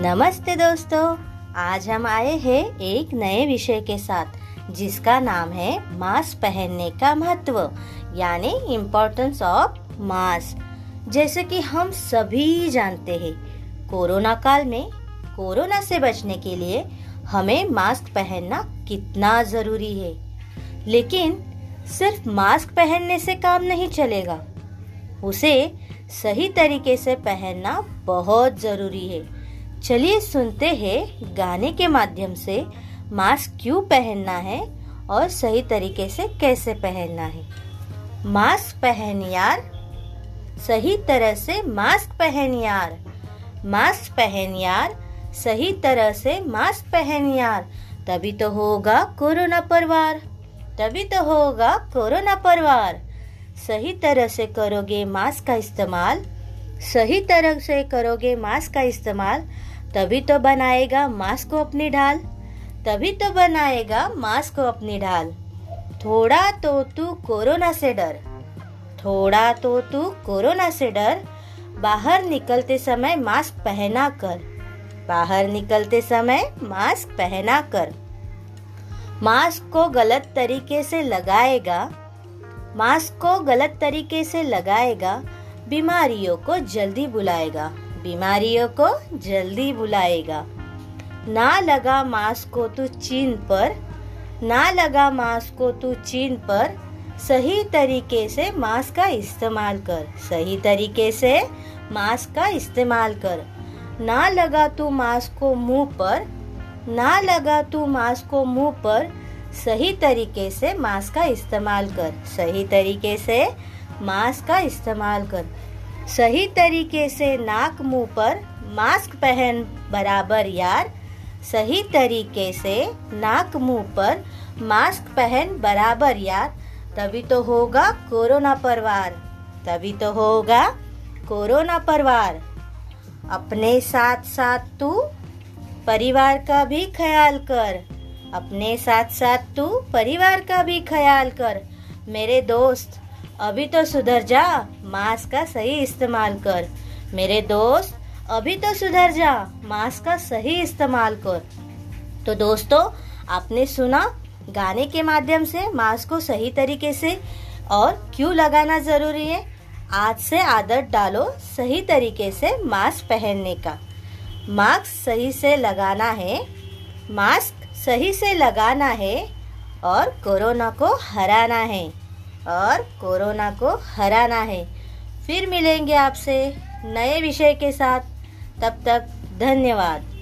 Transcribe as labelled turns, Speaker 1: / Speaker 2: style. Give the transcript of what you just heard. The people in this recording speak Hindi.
Speaker 1: नमस्ते दोस्तों, आज हम आए हैं एक नए विषय के साथ, जिसका नाम है मास्क पहनने का महत्व, यानी इम्पोर्टेंस ऑफ़ मास्क जैसे कि हम सभी जानते हैं, कोरोना काल में, कोरोना से बचने के लिए हमें मास्क पहनना कितना ज़रूरी है। लेकिन, सिर्फ़ मास्क पहनने से काम नहीं चलेगा। उसे सही तरीके से पहनना बहुत ज़रूरी है। चलिए सुनते हैं गाने के माध्यम से मास्क क्यों पहनना है और सही तरीके से कैसे पहनना है। मास्क पहन यार। सही तरह से मास्क पहन यार। मास्क पहन यार। सही तरह से मास्क पहन यार। तभी तो होगा कोरोना परवार। तभी तो होगा कोरोना परवार। सही तरह से करोगे मास्क का इस्तेमाल। सही तरह से करोगे मास्क का इस्तेमाल, तभी तो बनाएगा मास्क को अपनी ढाल। तभी तो बनाएगा मास्क को अपनी ढाल। थोड़ा तो तू कोरोना से डर। थोड़ा तो तू कोरोना से डर। बाहर निकलते समय मास्क पहना कर। बाहर निकलते समय मास्क पहना कर। मास्क को गलत तरीके से लगाएगा। मास्क को गलत तरीके से लगाएगा। बीमारियों को जल्दी बुलाएगा। बीमारियों को जल्दी बुलाएगा। ना लगा मास्क को तू चीन पर, ना लगा मास्क को तू चीन पर। सही तरीके से मास्क का इस्तेमाल कर, सही तरीके से मास्क का इस्तेमाल कर। ना लगा तू मास्क को मुँह पर, ना लगा तू मास्क को मुँह पर। सही तरीके से मास्क का इस्तेमाल कर, सही तरीके से मास्क का इस्तेमाल कर। सही तरीके से नाक, मुँह पर मास्क पहन बराबर यार। सही तरीके से नाक, मुँह पर मास्क पहन बराबर यार। तभी तो होगा कोरोना परवार। तभी तो होगा कोरोना परवार। अपने साथ साथ तू परिवार का भी ख्याल कर। अपने साथ साथ तू परिवार का भी ख्याल कर। मेरे दोस्त अभी तो सुधर जा, मास्क का सही इस्तेमाल कर। मेरे दोस्त, अभी तो सुधर जा, मास्क का सही इस्तेमाल कर। तो दोस्तों, आपने सुना, गाने के माध्यम से मास्क को सही तरीके से और क्यों लगाना ज़रूरी है? आज से आदत डालो सही तरीके से मास्क पहनने का। मास्क सही से लगाना है, मास्क सही से लगाना है और कोरोना को हराना है। और कोरोना को हराना है। फिर मिलेंगे आपसे नए विषय के साथ। तब तक धन्यवाद।